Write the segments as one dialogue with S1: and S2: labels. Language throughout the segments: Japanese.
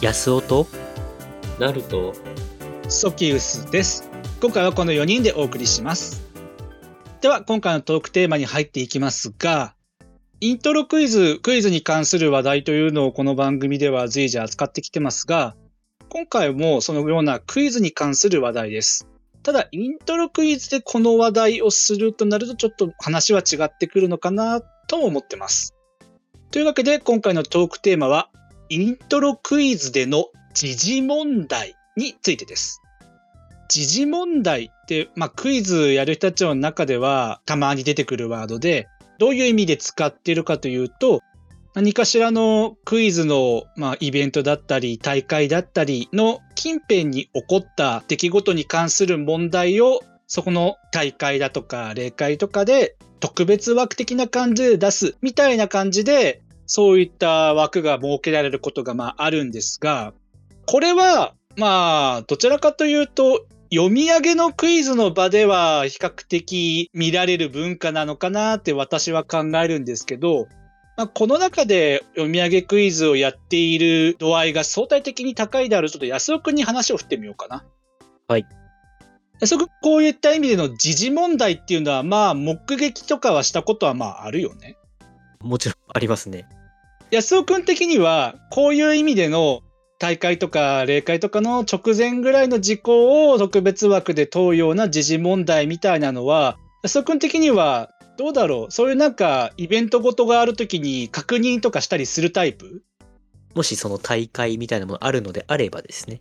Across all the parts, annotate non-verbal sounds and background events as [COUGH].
S1: 安尾と
S2: ナルト
S3: ソキウスです。今回はこの4人でお送りします。では、今回のトークテーマに入っていきますが、イントロクイズ、クイズに関する話題というのをこの番組では随時扱ってきてますが、今回もそのようなクイズに関する話題です。ただ、イントロクイズでこの話題をするとなるとちょっと話は違ってくるのかなとも思ってます。というわけで、今回のトークテーマは、イントロクイズでの時事問題についてです。時事問題って、まあ、クイズやる人たちの中ではたまに出てくるワードで、どういう意味で使っているかというと、何かしらのクイズの、まあ、イベントだったり、大会だったりの近辺に起こった出来事に関する問題を、そこの大会だとか、例会とかで特別枠的な感じで出すみたいな感じで、そういった枠が設けられることがまああるんですが、これはまあどちらかというと読み上げのクイズの場では比較的見られる文化なのかなって私は考えるんですけど、まあ、この中で読み上げクイズをやっている度合いが相対的に高いであるちょっと安尾くんに話を振ってみようかな。
S1: はい。
S3: 安尾こういった意味での時事問題っていうのはまあ目撃とかはしたことはまああるよね。
S1: もちろんありますね。
S3: 安尾くん的にはこういう意味での大会とか例会とかの直前ぐらいの事項を特別枠で問うような時事問題みたいなのは安尾くん的にはどうだろう？そういうなんかイベントごとがあるときに確認とかしたりするタイプ？
S1: もしその大会みたいなものあるのであればですね。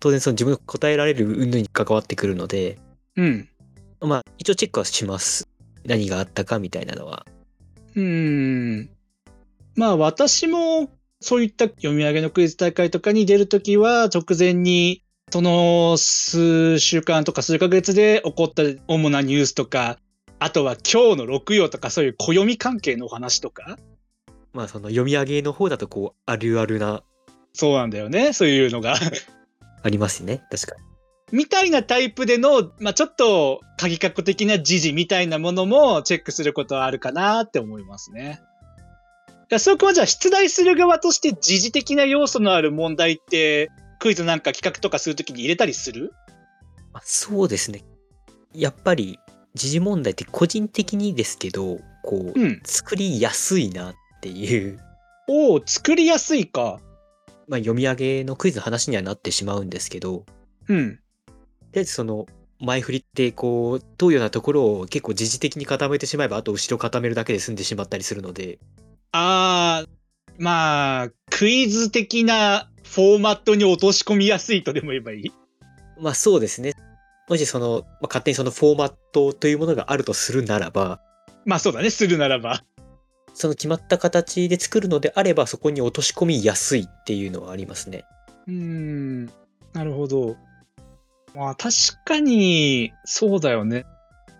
S1: 当然その自分が答えられる云々に関わってくるので、
S3: うん。
S1: まあ一応チェックはします。何があったかみたいなのは。
S3: うーん。まあ私もそういった読み上げのクイズ大会とかに出るときは直前にその数週間とか数ヶ月で起こった主なニュースとか、あとは今日の六曜とかそういう暦関係のお話とか、
S1: まあその読み上げの方だとこうあるあるな、
S3: そうなんだよね、そういうのが。
S1: ありますね。確かに。
S3: みたいなタイプでの、まあちょっと鍵括弧的な時事みたいなものもチェックすることはあるかなって思いますね。安尾君はじゃあ出題する側として時事的な要素のある問題ってクイズなんか企画とかするときに入れたりする？
S1: まあ、そうですね。やっぱり時事問題って個人的にですけど、こう、
S3: うん。
S1: 作りやすいなっていう、
S3: おお、作りやすいか。
S1: まあ読み上げのクイズの話にはなってしまうんですけど、
S3: うん。
S1: でその前振りってこう問うようなところを結構時事的に固めてしまえばあと後ろ固めるだけで済んでしまったりするので
S3: あー、まあ、クイズ的なフォーマットに落とし込みやすいとでも言えばいい？
S1: まあそうですねもしその、まあ、勝手にそのフォーマットというものがあるとするならば
S3: まあそうだね、するならば。
S1: その決まった形で作るのであればそこに落とし込みやすいっていうのはありますね
S3: うーん、なるほど。まあ確かに、そうだよね。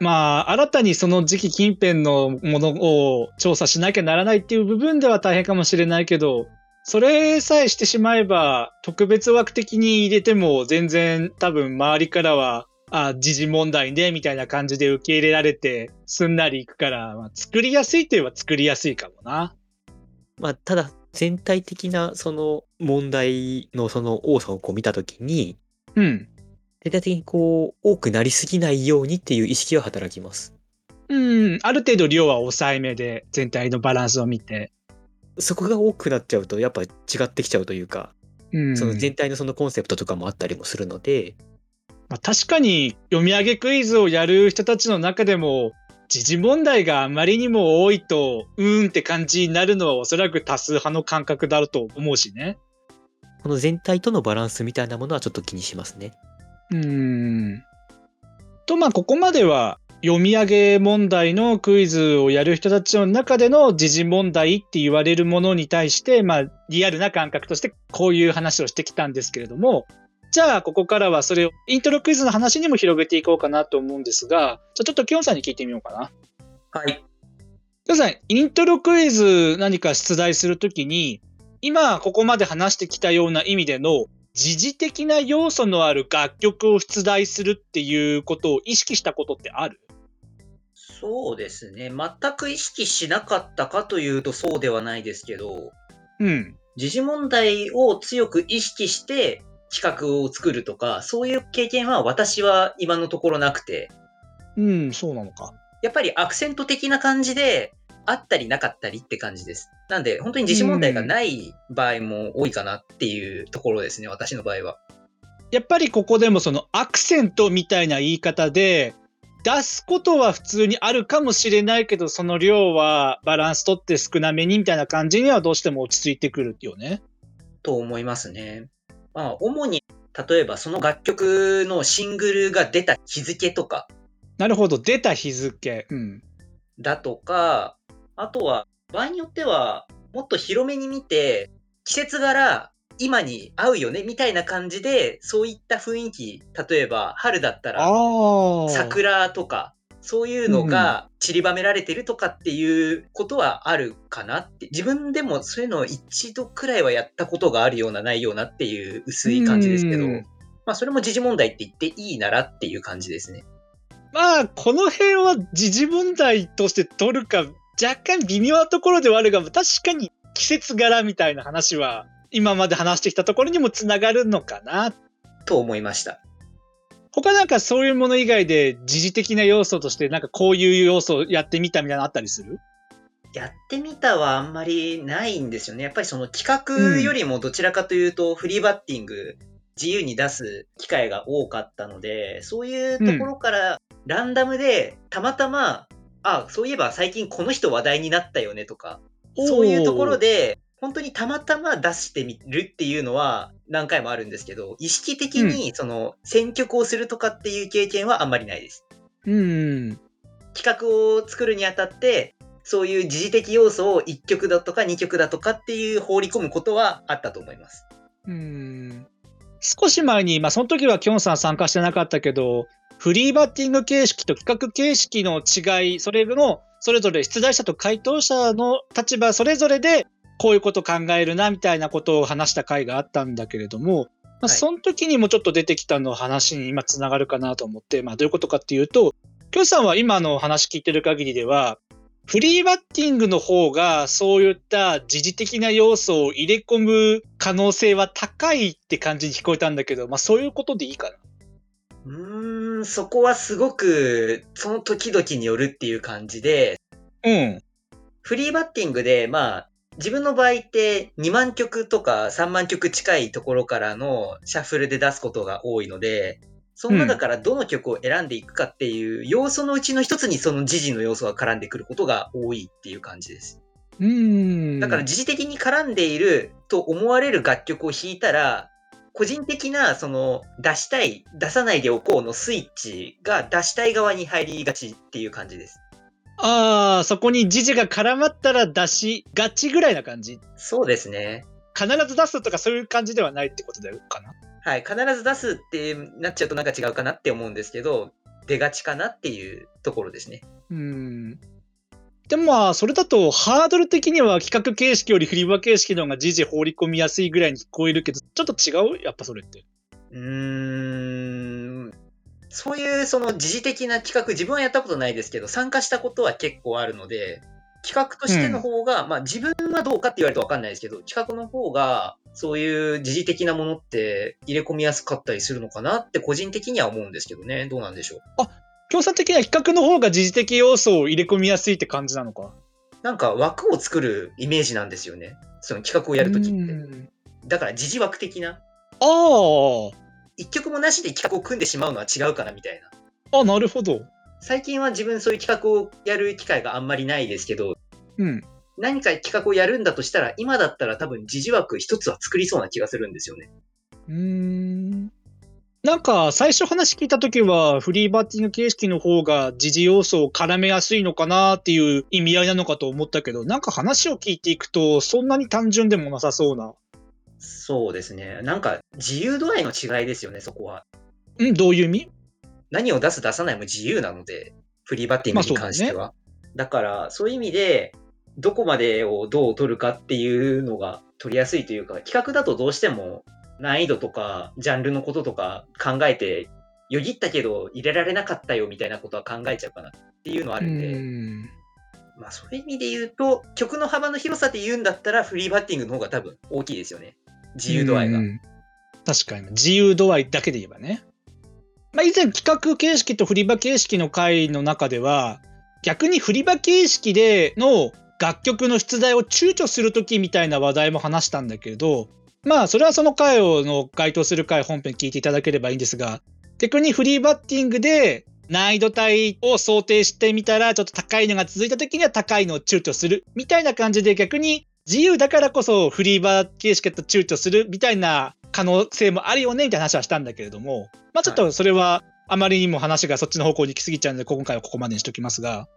S3: まあ、新たにその時期近辺のものを調査しなきゃならないっていう部分では大変かもしれないけど、それさえしてしまえば、特別枠的に入れても全然多分周りからは、あ、時事問題ね、みたいな感じで受け入れられて、すんなりいくから、まあ、作りやすいといえば作りやすいかもな。
S1: まあただ全体的なその問題のその多さをこう見た時に
S3: うん。
S1: 全体的にこう多くなりすぎないようにっていう意識は働きます
S3: うん、ある程度量は抑えめで全体のバランスを見て。
S1: そこが多くなっちゃうとやっぱ違ってきちゃうというか
S3: うん
S1: その全体のそのコンセプトとかもあったりもするので、
S3: まあ、確かに読み上げクイズをやる人たちの中でも時事問題があまりにも多いとうーんって感じになるのはおそらく多数派の感覚だろうと思うしね。
S1: この全体とのバランスみたいなものはちょっと気にしますね。
S3: うーん。とまあここまでは読み上げ問題のクイズをやる人たちの中での時事問題って言われるものに対して、まあ、リアルな感覚としてこういう話をしてきたんですけれども、じゃあ、ここからはそれをイントロクイズの話にも広げていこうかなと思うんですが、じゃあちょっとキョンさんに聞いてみようかな。
S4: はい。
S3: キョンさん、イントロクイズ何か出題するときに、今ここまで話してきたような意味での時事的な要素のある楽曲を出題するっていうことを意識したことってある？
S4: そうですね。全く意識しなかったかというとそうではないですけど、
S3: うん。
S4: 時事問題を強く意識して企画を作るとか、そういう経験は私は今のところなくて、
S3: うん、そうなのか。
S4: やっぱりアクセント的な感じで、あったりなかったりって感じです。なんで、本当に時事問題がない場合も多いかなっていうところですね、私の場合は。
S3: やっぱりここでもそのアクセントみたいな言い方で、出すことは普通にあるかもしれないけど、その量はバランスとって少なめにみたいな感じにはどうしても落ち着いてくるよね。
S4: と思いますね。まあ、主に、例えばその楽曲のシングルが出た日付とか、
S3: なるほど、出た日付。うん。
S4: だとか、あとは、場合によっては、もっと広めに見て、季節柄、今に合うよね、みたいな感じで、そういった雰囲気、例えば、春だったら。桜とか、そういうのが散りばめられてるとかっていうことはあるかなって。自分でもそういうのを一度くらいはやったことがあるようなないようなっていう薄い感じですけど
S3: うん、
S4: まあそれも時事問題って言っていいならっていう感じですね。
S3: まあ、この辺は時事問題として取るか、若干微妙なところではあるが、確かに季節柄みたいな話は、今まで話してきたところにもつながるのかな。
S4: と思いました。
S3: 他なんかそういうもの以外で時事的な要素として、なんかこういう要素をやってみたみたいなのあったりする？
S4: やってみたはあんまりないんですよね。やっぱりその企画よりもどちらかというと、フリーバッティング、自由に出す機会が多かったので、そういうところからランダムでたまたま、あ、そういえば最近この人話題になったよねとか、そういうところで、本当にたまたま出してみるっていうのは何回もあるんですけど、意識的にその選曲をするとかっていう経験はあんまりないです。
S3: うん。
S4: 企画を作るにあたって、そういう時事的要素を1曲だとか2曲だとかっていう放り込むことはあったと思います。
S3: うん。少し前に、まあその時はキョンさん参加してなかったけど、フリーバッティング形式と企画形式の違い、それの、それぞれ出題者と回答者の立場それぞれで、こういうこと考えるな、みたいなことを話した回があったんだけれども、まあ、
S4: はい
S3: その時にもちょっと出てきたの話に今つながるかなと思って、まあどういうことかっていうと、キョンさんは今の話聞いてる限りでは、フリーバッティングの方がそういった時事的な要素を入れ込む可能性は高いって感じに聞こえたんだけど、まあそういうことでいいかな。
S4: うーん、そこはすごくその時々によるっていう感じで、
S3: うん。
S4: フリーバッティングで、まあ、自分の場合って2万曲とか3万曲近いところからのシャッフルで出すことが多いので、その中からどの曲を選んでいくかっていう要素のうちの一つにその時事の要素が絡んでくることが多いっていう感じです。
S3: うん。
S4: だから時事的に絡んでいると思われる楽曲を弾いたら、個人的なその出したい、出さないでおこうのスイッチが出したい側に入りがちっていう感じです。
S3: ああ、そこに時事が絡まったら出しがちぐらいな感じ。
S4: そうですね。
S3: 必ず出すとかそういう感じではないってことだよかな？
S4: はい。必ず出すってなっちゃうとなんか違うかなって思うんですけど、出がちかなっていうところですね。
S3: うん。でもまあ、それだとハードル的には企画形式よりフリーバ形式の方が時事放り込みやすいぐらいに聞こえるけど、ちょっと違うやっぱそれって。
S4: うーん。そういうその時事的な企画、自分はやったことないですけど、参加したことは結構あるので、企画としての方が、まあ自分はどうかって言われるとわかんないですけど、企画の方が、そういう時事的なものって入れ込みやすかったりするのかなって個人的には思うんですけどね。どうなんでしょう？
S3: 共産的な比較の方が時事的要素を入れ込みやすいって感じなのか？
S4: なんか枠を作るイメージなんですよね。その企画をやるときって。
S3: うん
S4: だから時事枠的な。
S3: ああ。
S4: 一曲もなしで企画を組んでしまうのは違うかなみたいな。
S3: あ、なるほど。
S4: 最近は自分そういう企画をやる機会があんまりないですけど、
S3: うん。
S4: 何か企画をやるんだとしたら、今だったら多分時事枠一つは作りそうな気がするんですよね。
S3: うーん。なんか、最初話聞いたときは、フリーバッティング形式の方が時事要素を絡めやすいのかなっていう意味合いなのかと思ったけど、なんか話を聞いていくと、そんなに単純でもなさそうな。
S4: そうですね。なんか自由度合いの違いですよね、そこは。
S3: んどういう意味？
S4: 何を出す出さないも自由なので、フリーバッティングに関しては。だから、そういう意味で、どこまでをどう取るかっていうのが取りやすいというか、企画だとどうしても難易度とか、ジャンルのこととか考えて、よぎったけど入れられなかったよみたいなことは考えちゃうかなっていうのはあるんで、
S3: ん
S4: まあそういう意味で言うと、曲の幅の広さで言うんだったら、フリーバッティングの方が多分大きいですよね。自由度合いが。
S3: うん確かに。自由度合いだけで言えばね。まあ、以前企画形式と振り場形式の回の中では、逆に振り場形式での楽曲の出題を躊躇するときみたいな話題も話したんだけれど、まあ、それはその回をの該当する回本編聞いていただければいいんですが、逆にフリーバッティングで難易度帯を想定してみたら、ちょっと高いのが続いたときには高いのを躊躇するみたいな感じで逆に自由だからこそフリーバー形式だと躊躇するみたいな可能性もあるよねみたいな話はしたんだけれども、まあちょっとそれはあまりにも話がそっちの方向に行き過ぎちゃうので、今回はここまでにしときますが、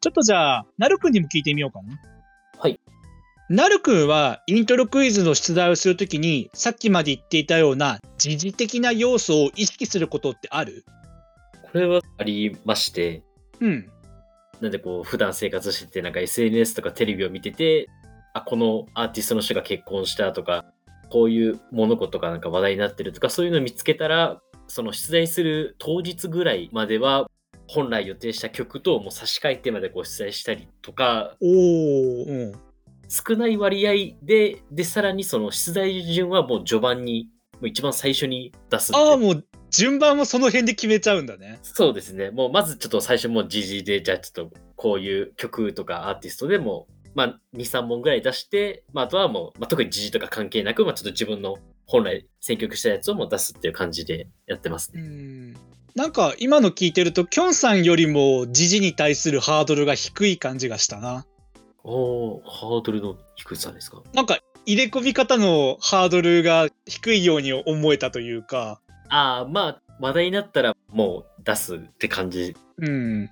S3: ちょっとじゃあ、なるくんにも聞いてみようかな。
S1: はい。
S3: なるくんはイントロクイズの出題をするときに、さっきまで言っていたような時事的な要素を意識することってある？
S2: これはありまして、
S3: うん。
S2: なんでこう、普段生活してて、なんか SNS とかテレビを見てて、あ、このアーティストの人が結婚したとか、こういう物事がなんか話題になってるとか、そういうのを見つけたら、その出題する当日ぐらいまでは、本来予定した曲ともう差し替えてまでこう出題したりとか、
S3: おー、うん。
S2: 少ない割合で、で、さらにその出題順はもう序盤に、もう一番最初に出す
S3: ああ、もう順番もその辺で決めちゃうんだね。
S2: そうですね。もうまずちょっと最初もう GG で、じゃあちょっとこういう曲とかアーティストでも、まあ2、3本ぐらい出して、まああとはもう、まあ、特に GG とか関係なく、まあちょっと自分の本来選曲したやつをもう出すっていう感じでやってます
S3: う
S2: ね。
S3: ん。なんか今の聞いてると、きょんさんよりも時事に対するハードルが低い感じがしたな。
S2: おー、ハードルの低さですか？
S3: なんか入れ込み方のハードルが低いように思えたというか、
S2: ああ、まあ話題になったらもう出すって感じ。
S3: うん。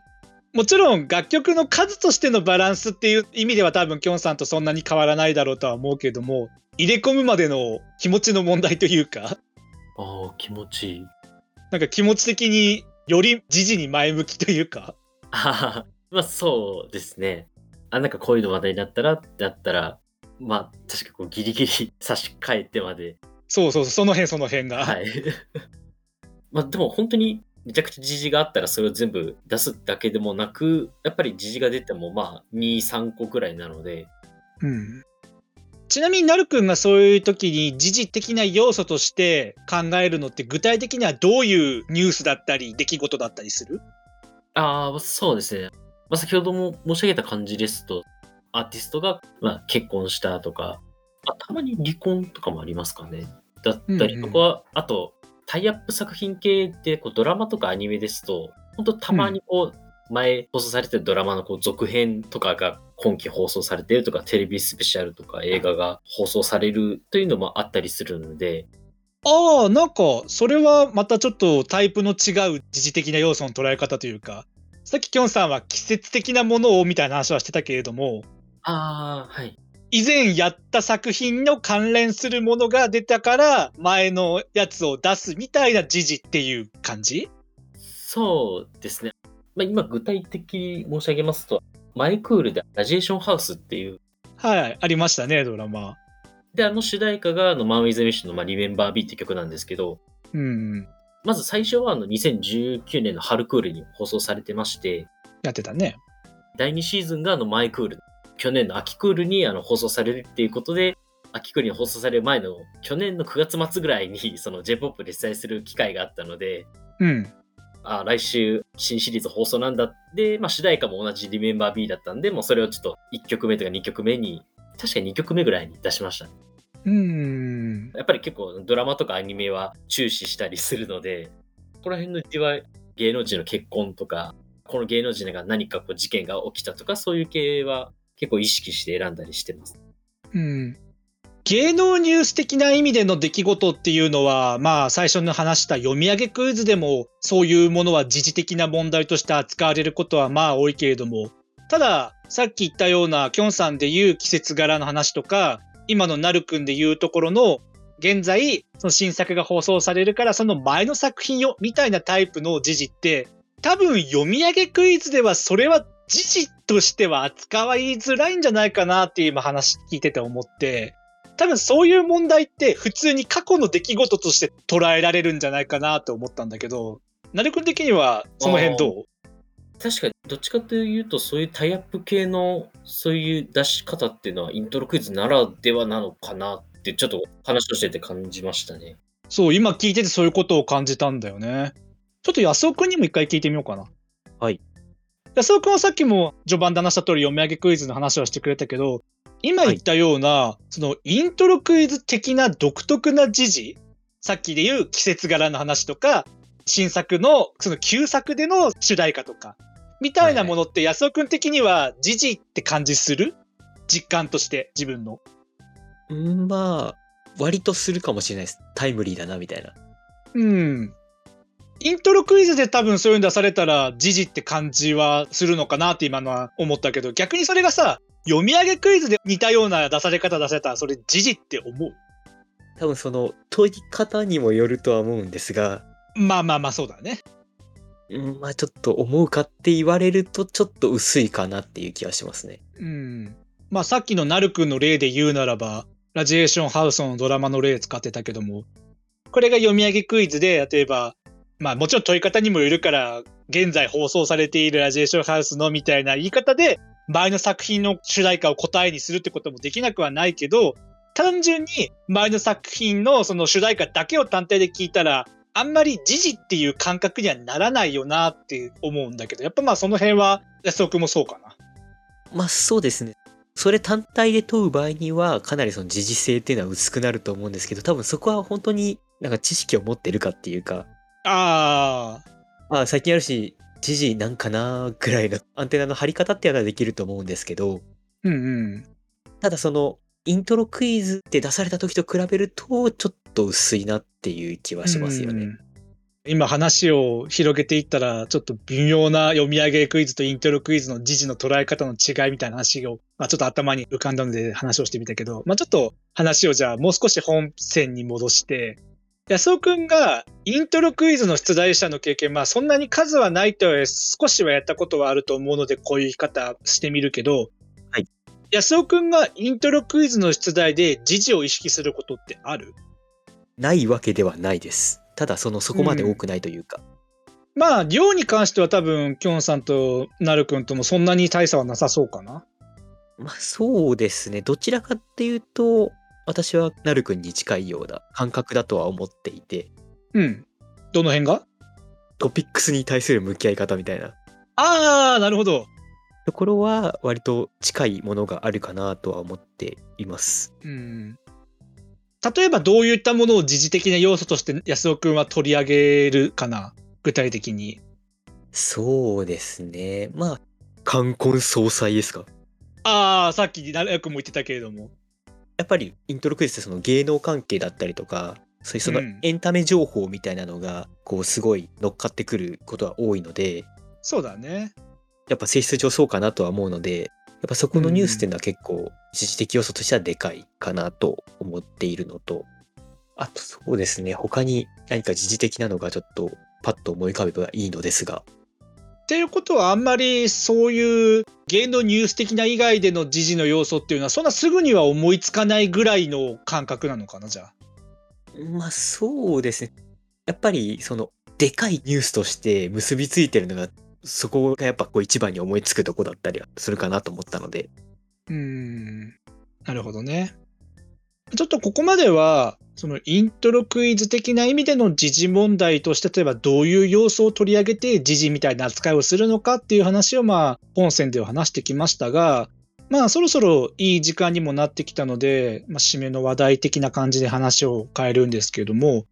S3: もちろん楽曲の数としてのバランスっていう意味では多分きょんさんとそんなに変わらないだろうとは思うけども、入れ込むまでの気持ちの問題というか、
S2: ああ、気持ちいい。
S3: なんか気持ち的により時事に前向きというか、
S2: ああ、まあそうですね。あ、なんかこういうの話題になったら、だったら、まあ確かこうギリギリ差し替えてまで
S3: そうそうその辺その辺が。
S2: はい。[LAUGHS] まあでも本当にめちゃくちゃ時事があったらそれを全部出すだけでもなく、やっぱり時事が出てもまあ2、3個くらいなので、
S3: うんちなみになるくんがそういう時に時事的な要素として考えるのって具体的にはどういうニュースだったり出来事だったりする？
S2: ああ、そうですね。まあ先ほども申し上げた感じですと、アーティストが、まあ、結婚したとか、まあ、たまに離婚とかもありますかね。だったりとか、あと、タイアップ作品系ってこうドラマとかアニメですと、本当たまにこう、前放送されてるドラマのこう続編とかが今期放送されてるとか、テレビスペシャルとか映画が放送されるというのもあったりするので、
S3: ああ、なんか、それはまたちょっとタイプの違う時事的な要素の捉え方というか、さっききょんさんは季節的なものをみたいな話はしてたけれども、
S2: ああ、はい。
S3: 以前やった作品の関連するものが出たから前のやつを出すみたいな時事っていう感じ？
S2: そうですね。まあ、今具体的に申し上げますと、マイクールでラジエーションハウスっていう、
S3: はい、ありましたね、ドラマ。
S2: で、あの主題歌があのマン・ウィズ・ミッシュの、まあ、リメンバー・ビーって曲なんですけど、
S3: うん、
S2: まず最初はあの2019年の春クールに放送されてまして、
S3: やってたね。
S2: 第2シーズンがあのマイクール、去年の秋クールにあの放送されるっていうことで、秋クールに放送される前の去年の9月末ぐらいに [LAUGHS] その J-POP で出演する機会があったので、
S3: うん。
S2: あ来週新シリーズ放送なんだって、まあ、主題歌も同じリメンバー B だったんで、もうそれをちょっと1曲目とか2曲目に、確か2曲目ぐらいに出しました。
S3: うん。
S2: やっぱり結構ドラマとかアニメは注視したりするので、ここら辺のうちは芸能人の結婚とか、この芸能人が何かこう事件が起きたとか、そういう系は結構意識して選んだりしてます。
S3: うん。芸能ニュース的な意味での出来事っていうのは、まあ最初に話した読み上げクイズでもそういうものは時事的な問題として扱われることはまあ多いけれども、たださっき言ったようなきょんさんで言う季節柄の話とか、今のなるくんで言うところの現在その新作が放送されるからその前の作品よみたいなタイプの時事って多分読み上げクイズではそれは時事としては扱いづらいんじゃないかなって今話聞いてて思って多分そういう問題って普通に過去の出来事として捉えられるんじゃないかなと思ったんだけどなるくん的にはその辺どう？
S2: 確かにどっちかというとそういうタイアップ系のそういう出し方っていうのはイントロクイズならではなのかなってちょっと話をしてて感じましたね。
S3: そう今聞いててそういうことを感じたんだよね。ちょっと安尾くんにも一回聞いてみようかな。
S1: はい。
S3: 安尾くんはさっきも序盤で話した通り読み上げクイズの話をしてくれたけど今言ったような、そのイントロクイズ的な独特な時事さっきで言う季節柄の話とか新作のその旧作での主題歌とかみたいなものって安尾くん的には時事って感じする？実感として自分の。
S1: うんまあ割とするかもしれないですタイムリーだなみたいな
S3: うん。イントロクイズで多分そういうの出されたら時事って感じはするのかなって今のは思ったけど逆にそれがさ読み上げクイズで似たような出され方出されたらそれ時事って思う？
S1: 多分その問い方にもよるとは思うんですが
S3: まあまあまあそうだね。
S1: まあちょっと思うかって言われるとちょっと薄いかなっていう気はしますね
S3: うん。まあさっきのなるくんの例で言うならばラジエーションハウスのドラマの例使ってたけどもこれが読み上げクイズで例えばまあもちろん問い方にもよるから現在放送されているラジエーションハウスのみたいな言い方で前の作品の主題歌を答えにするってこともできなくはないけど単純に前の作品のその主題歌だけを単体で聞いたらあんまり時事っていう感覚にはならないよなって思うんだけどやっぱまあその辺は安尾くんもそうかな。
S1: まあそうですねそれ単体で問う場合にはかなりその時事性っていうのは薄くなると思うんですけど多分そこは本当になんか知識を持ってるかっていうか
S3: ああ、
S1: まあ最近あるし時事なんかなぐらいのアンテナの張り方っていうのはできると思うんですけど
S3: うんうん。
S1: ただそのイントロクイズって出された時と比べるとちょっと薄いなっていう気はしますよね。
S3: うん今話を広げていったら、ちょっと微妙な読み上げクイズとイントロクイズの時事の捉え方の違いみたいな話を、まあ、ちょっと頭に浮かんだので話をしてみたけど、まあ、ちょっと話をじゃあもう少し本線に戻して、安尾くんがイントロクイズの出題者の経験、まあそんなに数はないとは少しはやったことはあると思うので、こういう言い方してみるけど、
S1: はい。
S3: 安尾くんがイントロクイズの出題で時事を意識することってある？
S1: ないわけではないです。ただそのそこまで多くないというか、
S3: まあ、量に関しては多分、きょんさんとなるくんともそんなに大差はなさそうかな。
S1: まあそうですねどちらかっていうと私はなるくんに近いような感覚だとは思っていて
S3: うん。どの辺が？
S1: トピックスに対する向き合い方みたいな
S3: ああ、なるほど。
S1: ところは割と近いものがあるかなとは思っています。
S3: うん。例えば、どういったものを時事的な要素として安尾くんは取り上げるかな？具体的に。
S1: そうですねまあ冠婚葬祭ですか？
S3: ああ、さっきなるくんも言ってたけれども。
S1: やっぱりイントロクイズってその芸能関係だったりとかそういうその
S3: うん
S1: エンタメ情報みたいなのがこうすごい乗っかってくることは多いので
S3: そうだね。
S1: やっぱ性質上そうかなとは思うのでやっぱそこのニュースっていうのは結構時事的要素としてはでかいかなと思っているのとあとそうですね他に何か時事的なのがちょっとパッと思い浮かべばいいのですが。
S3: っていうことはあんまりそういう芸能ニュース的な以外での時事の要素っていうのはそんなすぐには思いつかないぐらいの感覚なのかなじゃあ。
S1: まあそうですね。やっぱりそのでかいニュースとして結びついてるのがそこがやっぱこう一番に思いつくとこだったりはするかなと思ったので。
S3: うん。なるほどね。ちょっとここまでは、そのイントロクイズ的な意味での時事問題として、例えばどういう要素を取り上げて時事みたいな扱いをするのかっていう話を、まあ、本線では話してきましたが、まあ、そろそろいい時間にもなってきたので、まあ、締めの話題的な感じで話を変えるんですけれども、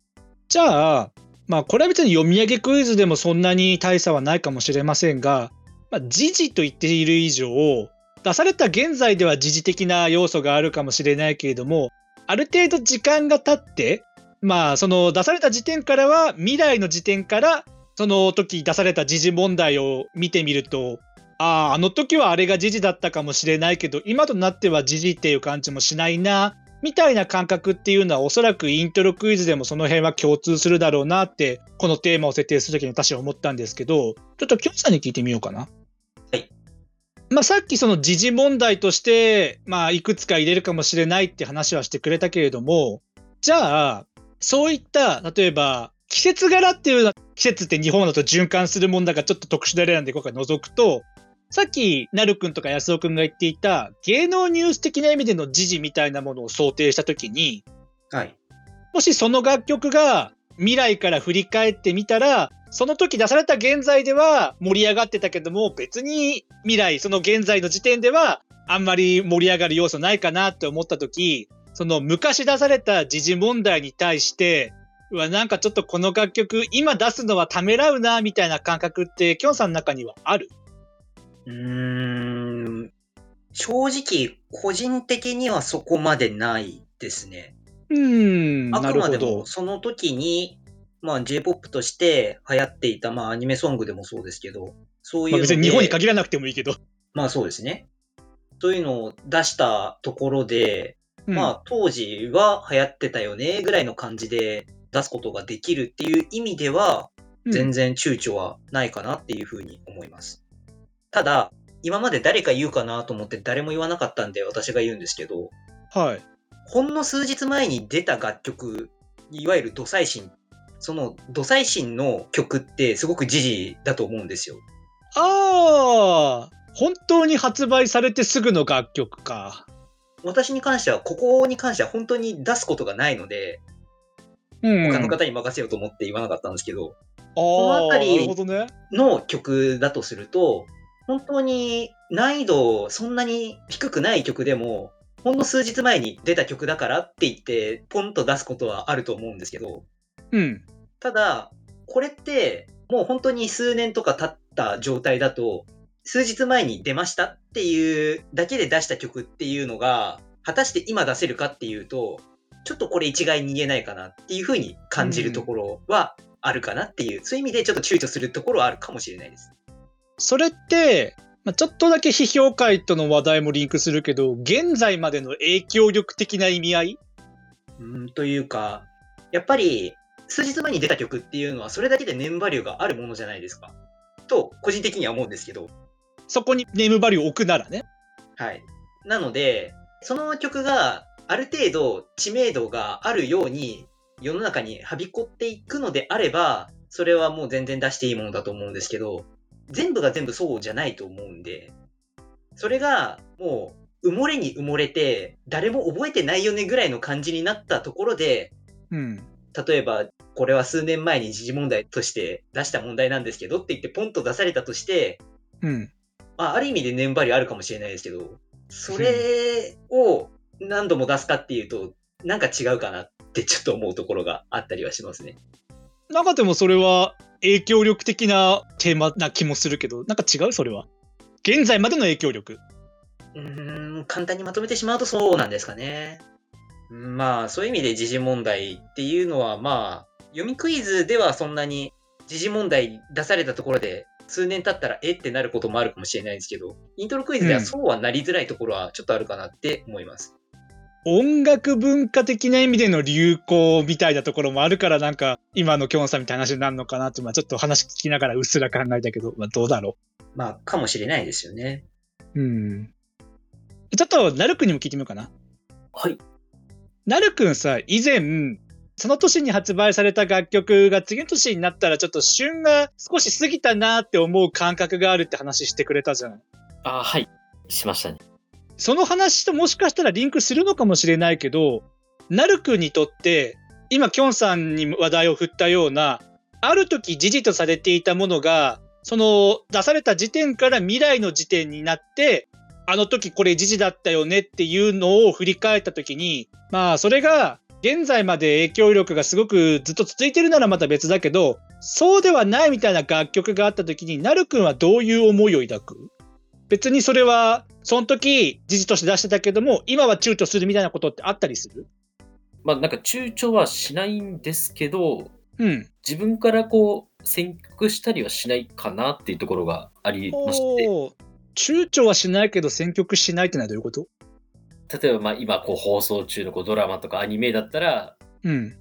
S3: じゃあ、まあ、これは別に読み上げクイズでもそんなに大差はないかもしれませんが、まあ、時事と言っている以上、出された現在では時事的な要素があるかもしれないけれどもある程度時間が経って、まあ、その出された時点からは、未来の時点から、その時出された時事問題を見てみると、ああ、あの時はあれが時事だったかもしれないけど、今となっては時事っていう感じもしないな、みたいな感覚っていうのは、おそらくイントロクイズでもその辺は共通するだろうなって、このテーマを設定するときに私は思ったんですけど、ちょっときょんさんに聞いてみようかな。
S4: はい。
S3: まあ、さっきその時事問題として、まあ、いくつか入れるかもしれないって話はしてくれたけれども、じゃあ、そういった、例えば、季節柄っていうのは、季節って日本だと循環するもんだからちょっと特殊な例なんで今回除くと、さっき、なるくんとか安尾くんが言っていた、芸能ニュース的な意味での時事みたいなものを想定したときに、
S4: はい。
S3: もしその楽曲が未来から振り返ってみたら、その時出された現在では盛り上がってたけども、別に未来、その現在の時点ではあんまり盛り上がる要素ないかなって思った時、その昔出された時事問題に対して、うわ、なんかちょっとこの楽曲今出すのはためらうな、みたいな感覚って、きょんさんの中にはある？
S4: うーん。正直、個人的にはそこまでないですね。
S3: うーん、
S4: あくまでも、。その時に、まあ J-POP として流行っていた、まあアニメソングでもそうですけど、そういう
S3: 別に日本に限らなくてもいいけど。
S4: まあそうですね。そういうのを出したところで、
S3: うん
S4: まあ当時は流行ってたよねぐらいの感じで出すことができるっていう意味では、
S3: うん
S4: 全然躊躇はないかなっていうふうに思います。ただ、今まで誰か言うかなと思って誰も言わなかったんで私が言うんですけど、
S3: はい。
S4: ほんの数日前に出た楽曲、いわゆる土最新。その土最新の曲ってすごく時事だと思うんですよ。
S3: ああ、本当に発売されてすぐの楽曲か。
S4: 私に関しては、ここに関しては本当に出すことがないので、
S3: うん。
S4: 他の方に任せようと思って言わなかったんですけど、
S3: あ
S4: の
S3: あ、
S4: 辺り。の曲だとすると、本当に難易度そんなに低くない曲でも、ほんの数日前に出た曲だからって言って、ポンと出すことはあると思うんですけど、
S3: うん。
S4: ただ、これって、もう本当に数年とか経った状態だと、数日前に出ましたっていうだけで出した曲っていうのが、果たして今出せるかっていうと、ちょっとこれ一概に言えないかなっていうふうに感じるところはあるかなっていう、そういう意味でちょっと躊躇するところはあるかもしれないです。
S3: それって、まあ、ちょっとだけ批評会との話題もリンクするけど、現在までの影響力的な意味合い？
S4: うん、というか、やっぱり数日前に出た曲っていうのはそれだけでネームバリューがあるものじゃないですか。と、個人的には思うんですけど、
S3: そこにネームバリューを置くならね。
S4: はい。なので、その曲がある程度知名度があるように世の中にはびこっていくのであれば、それはもう全然出していいものだと思うんですけど、全部が全部そうじゃないと思うんで、それがもう埋もれに埋もれて、誰も覚えてないよねぐらいの感じになったところで、
S3: うん。
S4: 例えば、これは数年前に時事問題として出した問題なんですけどって言ってポンと出されたとして、
S3: うん。
S4: まあ、ある意味で年張りあるかもしれないですけど、それを何度も出すかっていうと、なんか違うかなってちょっと思うところがあったりはしますね。
S3: 中でもそれは影響力的なテーマな気もするけど、なんか違う？それは。現在までの影響力。
S4: うーん、簡単にまとめてしまうとそうなんですかね。うんまあ、そういう意味で時事問題っていうのは、まあ、読みクイズではそんなに時事問題出されたところで、数年経ったらえってなることもあるかもしれないですけど、イントロクイズではそうはなりづらいところはちょっとあるかなって思います。
S3: 音楽文化的な意味での流行みたいなところもあるからなんか今のきょんさんみたいな話になるのかなって、まあ、ちょっと話聞きながらうっすら考えたけど、まあ、どうだろ
S4: まあ、かもしれないですよね。
S3: う。うん。ちょっとなるくんにも聞いてみようかな。
S2: はい。
S3: なるくんさ、以前、その年に発売された楽曲が次の年になったらちょっと旬が少し過ぎたなって思う感覚があるって話してくれたじゃない。
S2: あはい。しましたね。
S3: その話ともしかしたらリンクするのかもしれないけど、なるくんにとって、今、きょんさんに話題を振ったような、ある時時事とされていたものが、その出された時点から未来の時点になって、あの時これ時事だったよねっていうのを振り返った時に、まあそれが現在まで影響力がすごくずっと続いてるならまた別だけど、そうではないみたいな楽曲があった時に、なるくんはどういう思いを抱く？別にそれは、その時、事実として出してたけども、今は躊躇するみたいなことってあったりする？
S2: まあなんか躊躇はしないんですけど、
S3: うん。
S2: 自分からこう選曲したりはしないかなっていうところがありまして、
S3: 躊躇はしないけど選曲しないってのはどういうこと？
S2: 例えばまあ今こう放送中のこうドラマとかアニメだったら、
S3: うん。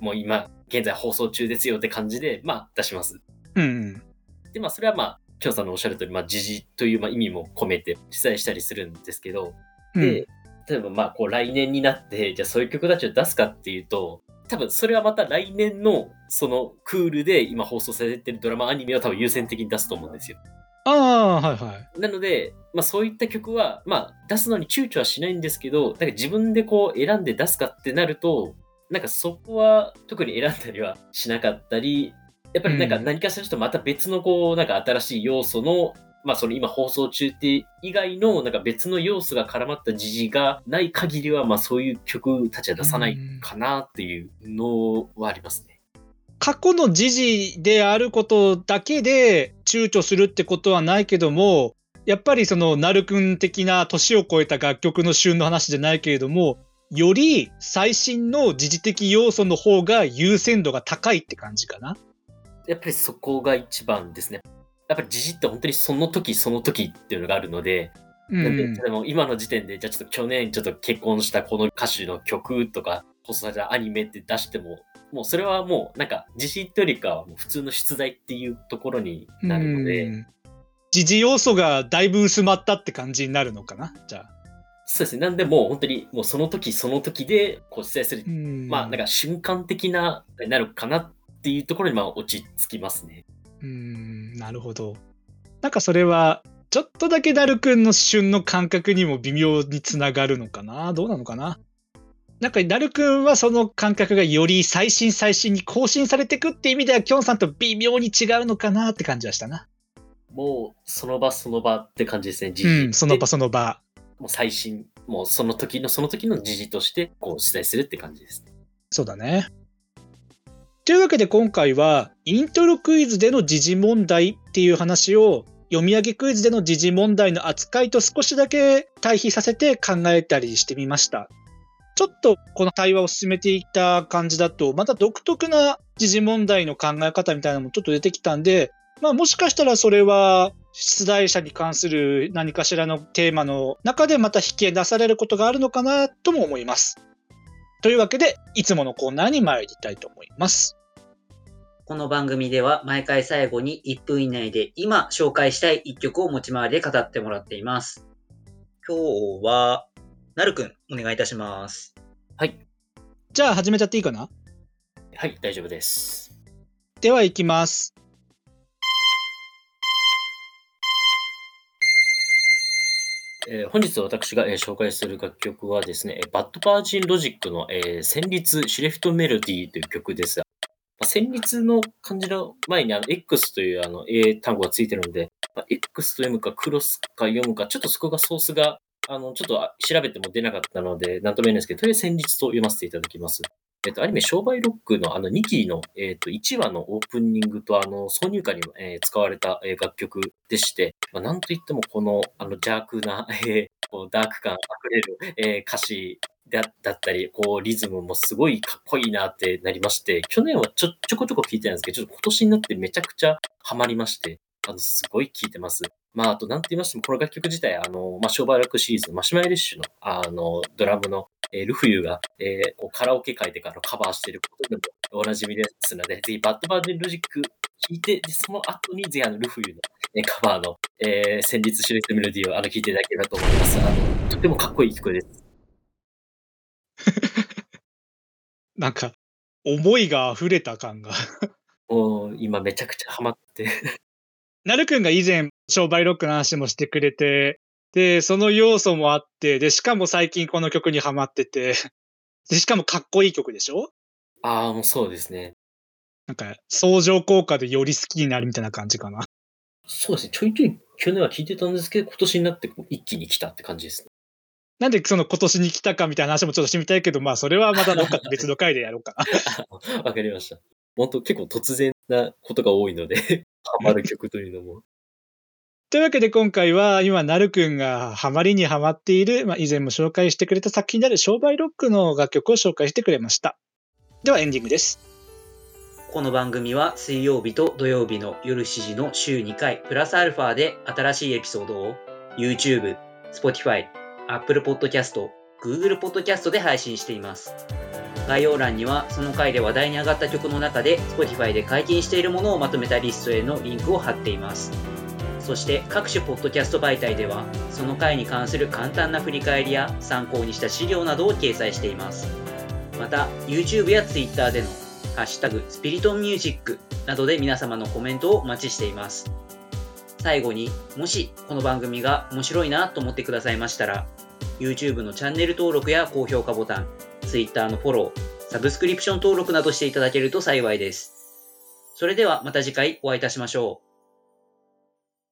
S2: もう今現在放送中ですよって感じで、まあ出します。
S3: うん。
S2: で、まあそれはまあ、きょんさんのおっしゃる通り、まあ時事というまあ意味も込めて出題したりするんですけど、
S3: うん。
S2: で、例えばまあこう来年になって、じゃあそういう曲たちを出すかっていうと、多分それはまた来年のそのクールで今放送されてるドラマアニメを多分優先的に出すと思うんですよ。
S3: ああ、はいはい。
S2: なので、まあそういった曲は、まあ出すのに躊躇はしないんですけど、なんか自分でこう選んで出すかってなると、なんかそこは特に選んだりはしなかったり、やっぱりなんか
S3: うん
S2: 何かしらとまた別のこう、なんか新しい要素の、まあその今放送中って以外のなんか別の要素が絡まった時事がない限りは、まあそういう曲たちは出さないかなっていうのはありますね。
S3: 過去の時事であることだけで躊躇するってことはないけども、やっぱりその、なるくん的な年を超えた楽曲の旬の話じゃないけれども、より最新の時事的要素の方が優先度が高いって感じかな。
S2: やっぱりそこが一番ですね。やっぱり時事って本当にその時その時っていうのがあるので、
S3: う
S2: なんで、も今の時点で、じゃあちょっと去年ちょっと結婚したこの歌手の曲とか、放送されたアニメって出しても、もうそれはもうなんか自信というよりかはもう普通の出題っていうところになるので、
S3: うん時事要素がだいぶ薄まったって感じになるのかな？じゃあ。
S2: そうですね。なんでもう本当にもうその時その時でこう出題する、
S3: うん
S2: まあなんか瞬間的な、なるかなっていうところにまあ落ち着きますね。
S3: うん、なるほど。なんかそれは、ちょっとだけダルくんの旬の感覚にも微妙につながるのかな？どうなのかな？なんかダルくんはその感覚がより最新最新に更新されていくって意味では、キョンさんと微妙に違うのかな？って感じはしたな。
S2: もうその場その場って感じですね。時
S3: うん、その場
S2: で
S3: その場。
S2: もう最新、もうその時のその時の時事としてこう出題するって感じですね。
S3: そうだね。というわけで今回はイントロクイズでの時事問題っていう話を読み上げクイズでの時事問題の扱いと少しだけ対比させて考えたりしてみました。ちょっとこの対話を進めていった感じだとまた独特な時事問題の考え方みたいなのもちょっと出てきたんで、まあもしかしたらそれは出題者に関する何かしらのテーマの中でまた引き出されることがあるのかなとも思います。というわけで、いつものコーナーに参りたいと思います。
S4: この番組では毎回最後に1分以内で今紹介したい1曲を持ち回りで語ってもらっています。今日は、なるくん、お願いいたします。
S2: はい。
S3: じゃあ始めちゃっていいかな？
S2: はい、大丈夫です。
S3: では行きます。
S2: えー本日私が、えー紹介する楽曲はですね、バッドバージンロジックの、えー旋律シレフトメロディーという曲です。まあ、旋律の漢字の前にあの X というあの英単語がついてるので、まあ X と読むかクロスか読むか、ちょっとそこがソースがあのちょっと調べても出なかったので、なんとも言えないですけど、とりあえず旋律と読ませていただきます。えっと、アニメ、商売ロックのあの2期の、えっと、1話のオープニングとあの挿入歌にも、えー使われた、えー楽曲でして、まあ、なんといってもこのあの邪悪な、えーこうダーク感あふれる、えー歌詞だだったり、こうリズムもすごいかっこいいなってなりまして、去年はちょちょこちょこ聞いてたんですけど、ちょっと今年になってめちゃくちゃハマりまして、あの、すごい聴いてます。まあ、あと、なんて言いましても、この楽曲自体、あの、まあ、商売楽シリーズのマシュマイレッシュの、あの、ドラムの、えールフユが、えーこうカラオケ界でからカバーしていることでもおなじみですので、ぜひ、バッドバージンロジック聴いて、で、その後に、ぜひ、あの、ルフユの、えーカバーの、えー旋律シュレクトメロディーを、あの、聴いていただければと思います。あの、とてもかっこいい曲です。[LAUGHS]
S3: なんか、思いが溢れた感が。[LAUGHS]
S2: もう、今めちゃくちゃハマって、[LAUGHS]
S3: なるくんが以前、商売ロックの話もしてくれて、で、その要素もあって、で、しかも最近この曲にハマってて、[LAUGHS] で、しかもかっこいい曲でしょ？
S2: ああ、もうそうですね。
S3: なんか、相乗効果でより好きになるみたいな感じかな。
S2: そうですね。ちょいちょい去年は聴いてたんですけど、今年になって一気に来たって感じですね。
S3: なんでその今年に来たかみたいな話もちょっとしてみたいけど、まあそれはまたどっか別の回でやろうかな。[LAUGHS]
S2: わかりました。本当結構突然なことが多いので、[LAUGHS] ハマる曲というのも。
S3: というわけで今回は今、なるくんがハマりにハマっている、まあ、以前も紹介してくれた作品である商売ロックの楽曲を紹介してくれました。ではエンディングです。
S4: この番組は水曜日と土曜日の夜7時の週2回プラスアルファで新しいエピソードを YouTube、Spotify、Apple Podcast、Google Podcast で配信しています。概要欄にはその回で話題に上がった曲の中で Spotify で解禁しているものをまとめたリストへのリンクを貼っています。そして各種ポッドキャスト媒体ではその回に関する簡単な振り返りや参考にした資料などを掲載しています。また YouTube や Twitter でのハッシュタグスピリトンミュージックなどで皆様のコメントをお待ちしています。最後にもしこの番組が面白いなと思ってくださいましたら YouTube のチャンネル登録や高評価ボタン Twitter のフォローサブスクリプション登録などしていただけると幸いです。それではまた次回お会いいたしましょう。